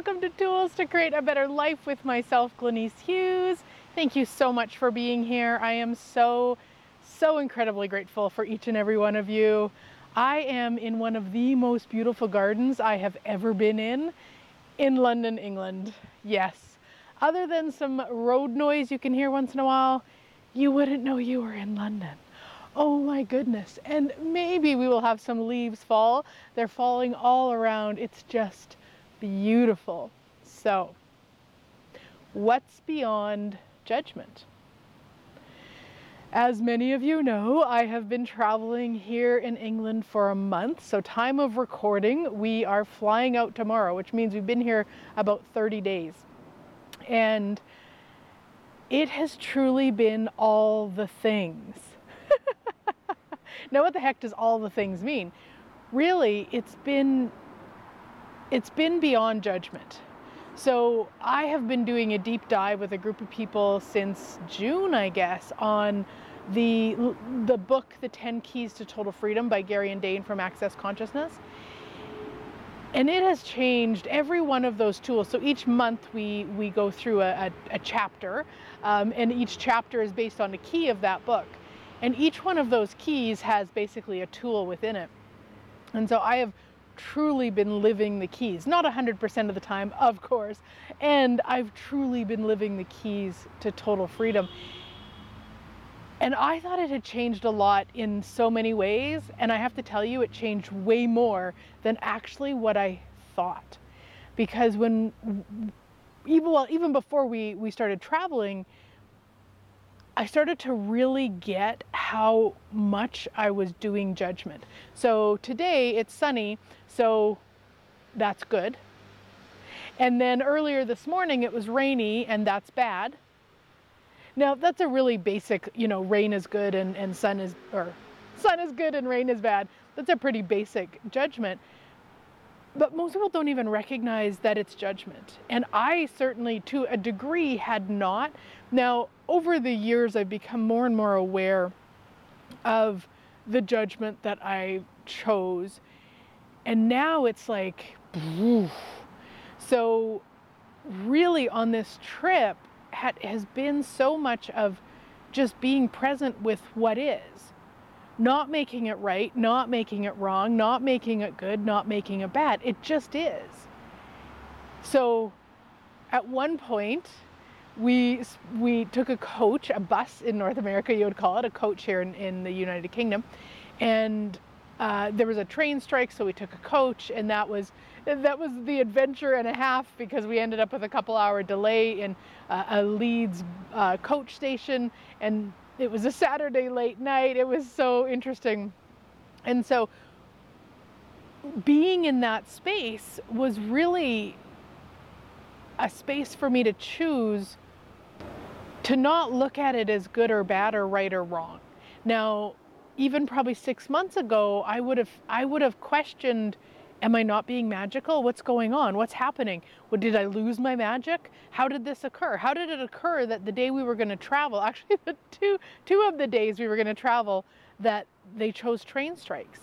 welcome to Tools to Create a Better Life with myself, Glenice Hughes. Thank you so much for being here. I am so, so incredibly grateful for each and every one of you. I am in one of the most beautiful gardens I have ever been in, in London, England. Yes. Other than some road noise you can hear once in a while, you wouldn't know you were in London. Oh my goodness. And maybe we will have some leaves fall. They're falling all around. It's just beautiful. So, what's beyond judgment? As many of you know, I have been traveling here in England for a month. So, time of recording, we are flying out tomorrow, which means we've been here about 30 days. And it has truly been all the things. now, what the heck does all the things mean? Really, it's been it's been beyond judgment. So I have been doing a deep dive with a group of people since June, I guess, on the the book The 10 Keys to Total Freedom by Gary and Dane from Access Consciousness. And it has changed every one of those tools. So each month we, we go through a, a, a chapter, um, and each chapter is based on a key of that book. And each one of those keys has basically a tool within it. And so I have truly been living the keys. Not 100% of the time, of course. And I've truly been living the keys to total freedom. And I thought it had changed a lot in so many ways. And I have to tell you, it changed way more than actually what I thought. Because when, even, well, even before we, we started traveling, I started to really get how much I was doing judgment. So today it's sunny, so that's good. And then earlier this morning it was rainy, and that's bad. Now that's a really basic, you know, rain is good and, and sun is or sun is good and rain is bad. That's a pretty basic judgment. But most people don't even recognize that it's judgment. And I certainly, to a degree, had not. Now, over the years, I've become more and more aware of the judgment that I chose. And now it's like, so really on this trip has been so much of just being present with what is not making it right, not making it wrong, not making it good, not making it bad. It just is. So at one point, we we took a coach, a bus in North America, you would call it, a coach here in, in the United Kingdom, and uh, there was a train strike, so we took a coach, and that was that was the adventure and a half because we ended up with a couple hour delay in uh, a Leeds uh, coach station, and it was a Saturday late night. It was so interesting, and so being in that space was really a space for me to choose to not look at it as good or bad or right or wrong. Now, even probably 6 months ago, I would have I would have questioned am I not being magical? What's going on? What's happening? What did I lose my magic? How did this occur? How did it occur that the day we were going to travel, actually the two two of the days we were going to travel that they chose train strikes?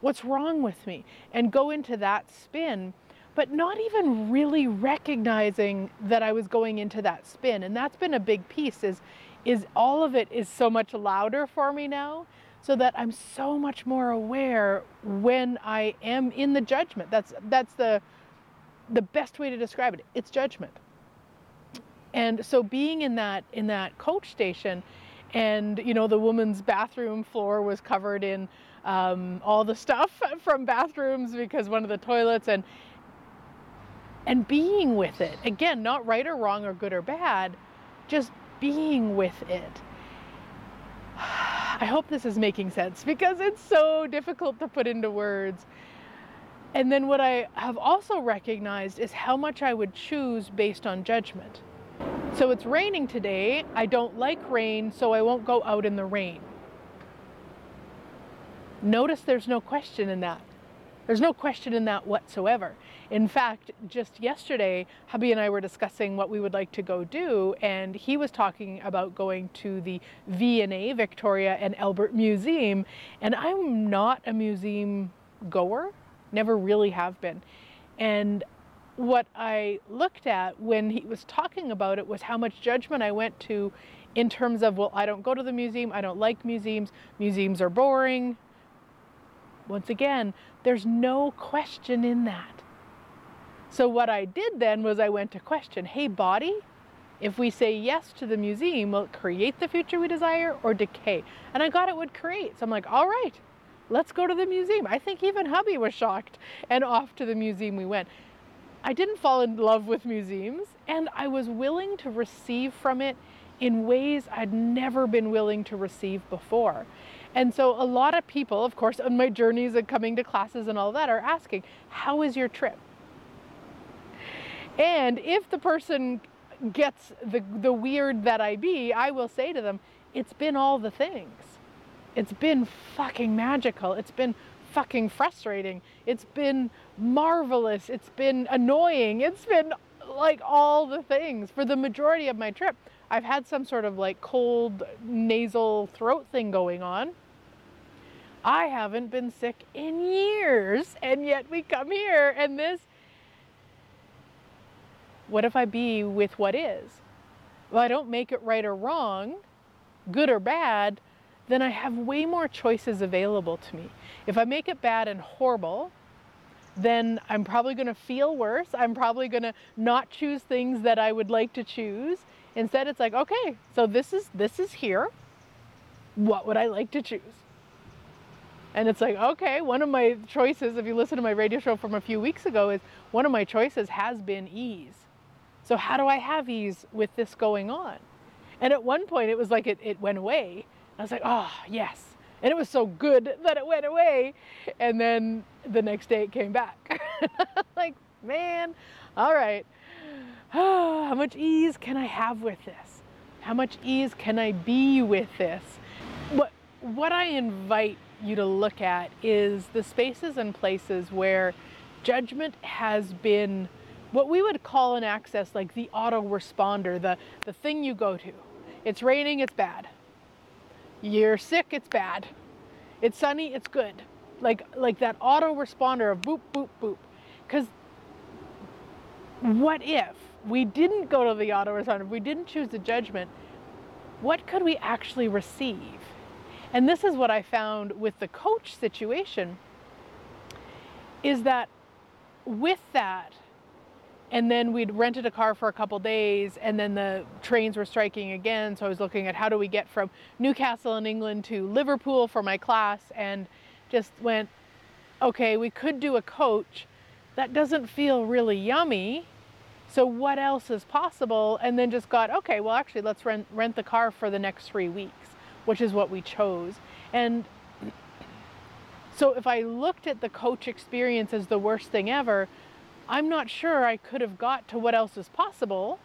What's wrong with me? And go into that spin but not even really recognizing that I was going into that spin. And that's been a big piece is is all of it is so much louder for me now so that I'm so much more aware when I am in the judgment. That's that's the the best way to describe it. It's judgment. And so being in that in that coach station and you know the woman's bathroom floor was covered in um, all the stuff from bathrooms because one of the toilets and and being with it. Again, not right or wrong or good or bad, just being with it. I hope this is making sense because it's so difficult to put into words. And then what I have also recognized is how much I would choose based on judgment. So it's raining today. I don't like rain, so I won't go out in the rain. Notice there's no question in that. There's no question in that whatsoever. In fact, just yesterday, hubby and I were discussing what we would like to go do, and he was talking about going to the V&A, Victoria and Albert Museum, and I'm not a museum goer, never really have been. And what I looked at when he was talking about it was how much judgment I went to in terms of, well, I don't go to the museum, I don't like museums, museums are boring. Once again, there's no question in that. So, what I did then was I went to question hey, body, if we say yes to the museum, will it create the future we desire or decay? And I got it would create. So I'm like, all right, let's go to the museum. I think even hubby was shocked and off to the museum we went. I didn't fall in love with museums and I was willing to receive from it in ways I'd never been willing to receive before. And so a lot of people, of course, on my journeys and coming to classes and all that are asking, how is your trip? And if the person gets the, the weird that I be, I will say to them, it's been all the things. It's been fucking magical. It's been fucking frustrating. It's been marvelous. It's been annoying. It's been like all the things for the majority of my trip. I've had some sort of like cold nasal throat thing going on. I haven't been sick in years, and yet we come here, and this. What if I be with what is? Well, I don't make it right or wrong, good or bad, then I have way more choices available to me. If I make it bad and horrible, then I'm probably going to feel worse. I'm probably going to not choose things that I would like to choose. Instead, it's like, okay, so this is this is here. What would I like to choose? And it's like, okay, one of my choices, if you listen to my radio show from a few weeks ago, is one of my choices has been ease. So how do I have ease with this going on? And at one point it was like it, it went away. I was like, oh yes. And it was so good that it went away. And then the next day it came back. like, man, all right. How much ease can I have with this? How much ease can I be with this? What, what I invite you to look at is the spaces and places where judgment has been what we would call an access like the autoresponder, the, the thing you go to. It's raining, it's bad. You're sick, it's bad. It's sunny, it's good. Like like that autoresponder of boop boop boop. Cuz what if we didn't go to the autoresponder, if we didn't choose the judgment, what could we actually receive? And this is what I found with the coach situation is that with that and then we'd rented a car for a couple days and then the trains were striking again. So i was looking at how do we get from newcastle in england to liverpool for my class and just went okay we could do a coach. That doesn't feel really yummy. So what else is possible? And then just got okay well actually let's rent rent the car for the next three weeks which is what we chose. And so if i looked at the coach experience as the worst thing ever I'm not sure I could have got to what else is possible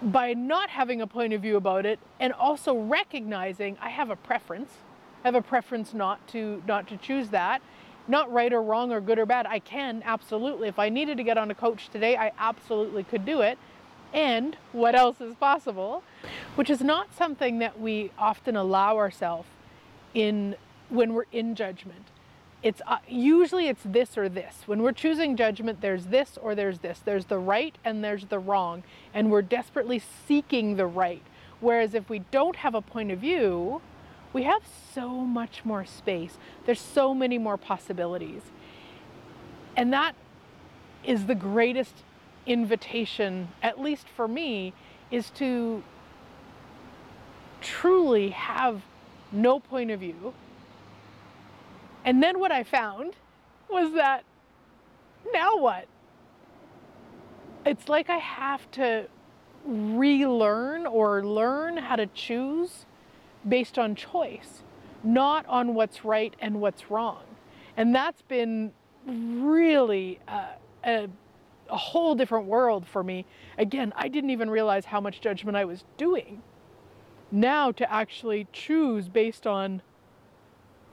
by not having a point of view about it and also recognizing I have a preference. I have a preference not to not to choose that. Not right or wrong or good or bad. I can absolutely. If I needed to get on a coach today, I absolutely could do it. And what else is possible? Which is not something that we often allow ourselves in when we're in judgment it's uh, usually it's this or this. When we're choosing judgment, there's this or there's this. There's the right and there's the wrong, and we're desperately seeking the right. Whereas if we don't have a point of view, we have so much more space. There's so many more possibilities. And that is the greatest invitation, at least for me, is to truly have no point of view and then what I found was that now what? It's like I have to relearn or learn how to choose based on choice, not on what's right and what's wrong. And that's been really a, a, a whole different world for me. Again, I didn't even realize how much judgment I was doing. Now to actually choose based on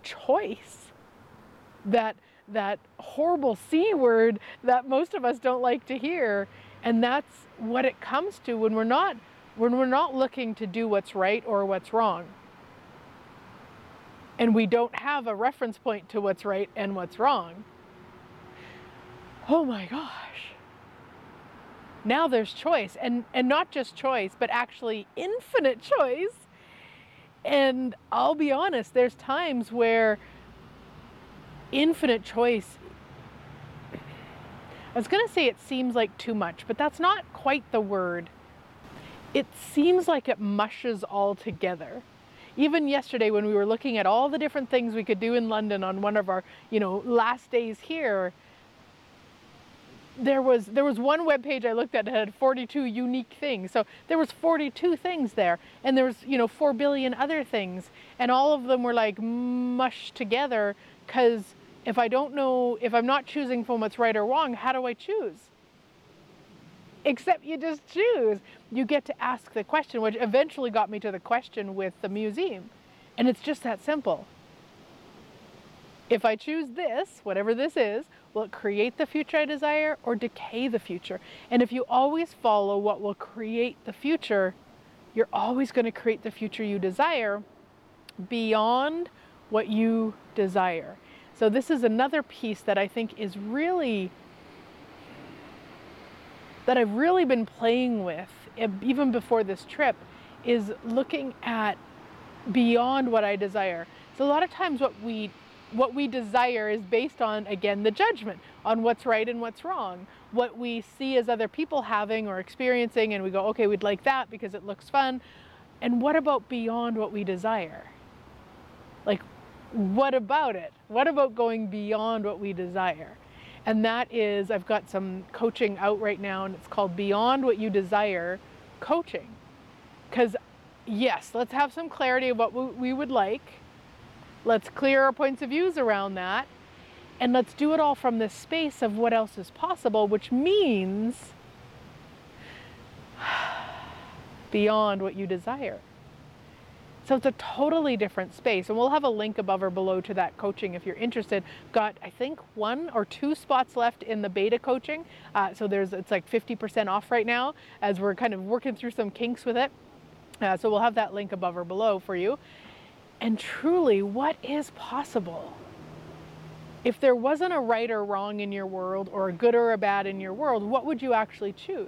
choice that that horrible C word that most of us don't like to hear. And that's what it comes to when we're not when we're not looking to do what's right or what's wrong. And we don't have a reference point to what's right and what's wrong. oh my gosh. Now there's choice and and not just choice, but actually infinite choice. And I'll be honest, there's times where infinite choice I was going to say it seems like too much, but that's not quite the word. It seems like it mushes all together even yesterday when we were looking at all the different things we could do in London on one of our, you know, last days here, there was there was one web page I looked at that had 42 unique things. So there was 42 things there, and there was you know 4 billion other things, and all of them were like mushed together. Because if I don't know, if I'm not choosing from what's right or wrong, how do I choose? except you just choose. You get to ask the question, which eventually got me to the question with the museum. And it's just that simple. If I choose this, whatever this is, will it create the future I desire or decay the future? And if you always follow what will create the future, you're always going to create the future you desire beyond what you desire. So, this is another piece that I think is really that I've really been playing with, even before this trip, is looking at beyond what I desire. So a lot of times what we what we desire is based on again the judgment on what's right and what's wrong. What we see as other people having or experiencing and we go okay we'd like that because it looks fun. And what about beyond what we desire? Like what about it what about going beyond what we desire and that is, I've got some coaching out right now, and it's called Beyond What You Desire Coaching. Because, yes, let's have some clarity of what we would like. Let's clear our points of views around that. And let's do it all from this space of what else is possible, which means beyond what you desire. So it's a totally different space. And we'll have a link above or below to that coaching if you're interested. Got, I think, one or two spots left in the beta coaching. Uh, so there's, it's like 50% off right now as we're kind of working through some kinks with it. Uh, so we'll have that link above or below for you. And truly, what is possible? If there wasn't a right or wrong in your world, or a good or a bad in your world, what would you actually choose?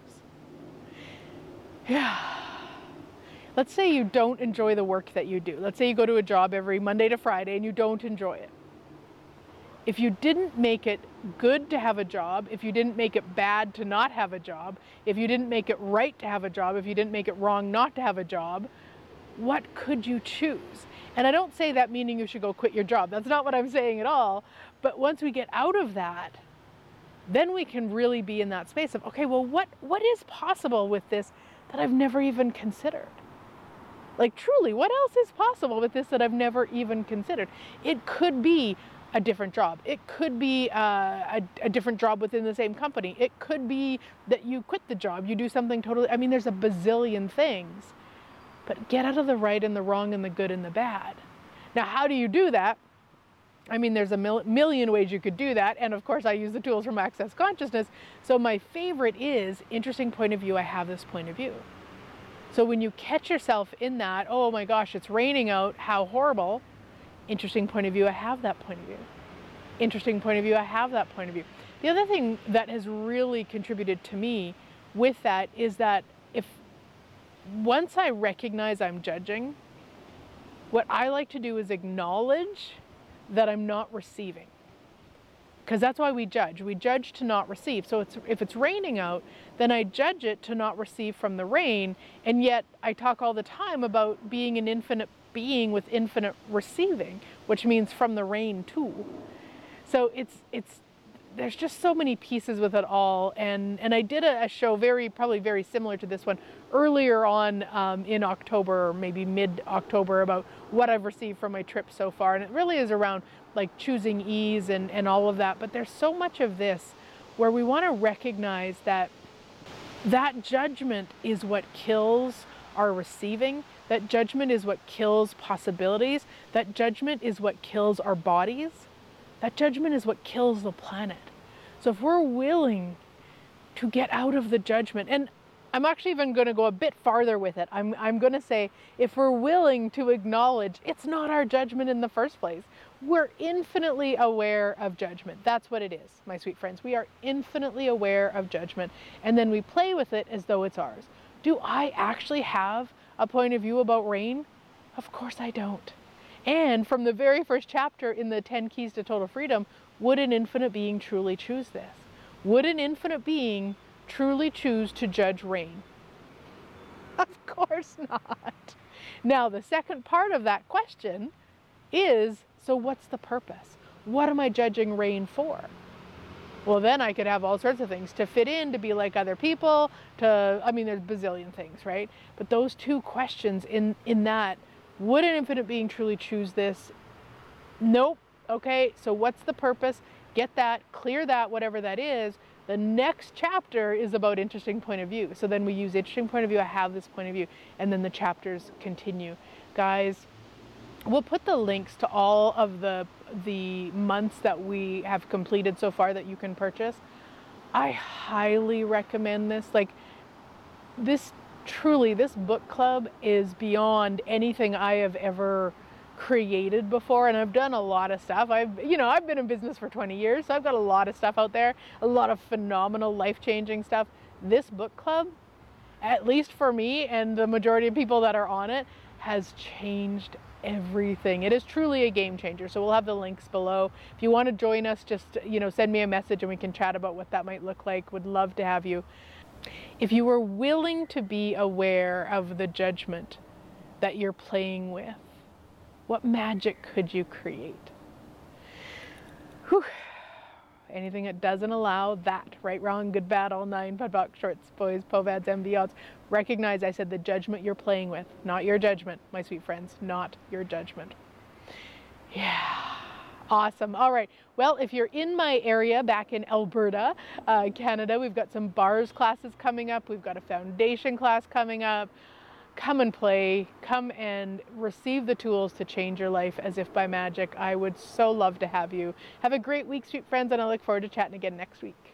Yeah let's say you don't enjoy the work that you do. Let's say you go to a job every Monday to Friday and you don't enjoy it. If you didn't make it good to have a job, if you didn't make it bad to not have a job, if you didn't make it right to have a job, if you didn't make it wrong not to have a job, what could you choose? And I don't say that meaning you should go quit your job. That's not what I'm saying at all. But once we get out of that, then we can really be in that space of, okay, well, what, what is possible with this that I've never even considered? Like, truly, what else is possible with this that I've never even considered? It could be a different job. It could be uh, a, a, different job within the same company. It could be that you quit the job, you do something totally, I mean, there's a bazillion things. But get out of the right and the wrong and the good and the bad. Now, how do you do that? I mean, there's a mil- million ways you could do that. And of course, I use the tools from Access Consciousness. So, my favorite is interesting point of view, I have this point of view. So when you catch yourself in that, oh my gosh, it's raining out, how horrible. Interesting point of view, I have that point of view. Interesting point of view, I have that point of view. The other thing that has really contributed to me with that is that if once I recognize I'm judging, what I like to do is acknowledge that I'm not receiving because that's why we judge. We judge to not receive. So it's, if it's raining out, then I judge it to not receive from the rain. And yet I talk all the time about being an infinite being with infinite receiving, which means from the rain too. So it's it's there's just so many pieces with it all and and i did a, a show very probably very similar to this one earlier on um, in october maybe mid october about what i've received from my trip so far and it really is around like choosing ease and, and all of that. But there's so much of this where we want to recognize that that judgment is what kills our receiving. That judgment is what kills possibilities. That judgment is what kills our bodies. That judgment is what kills the planet. So if we're willing to get out of the judgment, and I'm actually even going to go a bit farther with it. I'm, I'm going to say if we're willing to acknowledge it's not our judgment in the first place, we're infinitely aware of judgment. That's what it is, my sweet friends. We are infinitely aware of judgment, and then we play with it as though it's ours. Do I actually have a point of view about rain? Of course I don't. And from the very first chapter in the 10 Keys to Total Freedom, would an infinite being truly choose this? Would an infinite being truly choose to judge rain? Of course not. Now, the second part of that question is so what's the purpose? What am I judging rain for? Well, then I could have all sorts of things to fit in, to be like other people, to, I mean, there's bazillion things, right? But those two questions in, in that, would an infinite being truly choose this? Nope. Okay, so what's the purpose? Get that, clear that, whatever that is. The next chapter is about interesting point of view. So then we use interesting point of view, I have this point of view, and then the chapters continue. Guys, we'll put the links to all of the the months that we have completed so far that you can purchase. I highly recommend this. Like this truly this book club is beyond anything I have ever created before and I've done a lot of stuff. I've you know, I've been in business for 20 years, so I've got a lot of stuff out there, a lot of phenomenal life-changing stuff. This book club, at least for me and the majority of people that are on it, has changed everything. It is truly a game changer. So we'll have the links below. If you want to join us, just you know, send me a message and we can chat about what that might look like. Would love to have you. If you were willing to be aware of the judgment that you're playing with, what magic could you create? Whew. Anything that doesn't allow that, right, wrong, good, bad, all nine, POD shorts, boys, POVADs, and beyonds. Recognize I said the judgment you're playing with, not your judgment, my sweet friends, not your judgment. Yeah. Awesome. All right. Well, if you're in my area back in Alberta, uh, Canada, we've got some bars classes coming up. We've got a foundation class coming up come and play, come and receive the tools to change your life as if by magic. I would so love to have you. Have a great week, sweet friends, and I look forward to chatting again next week.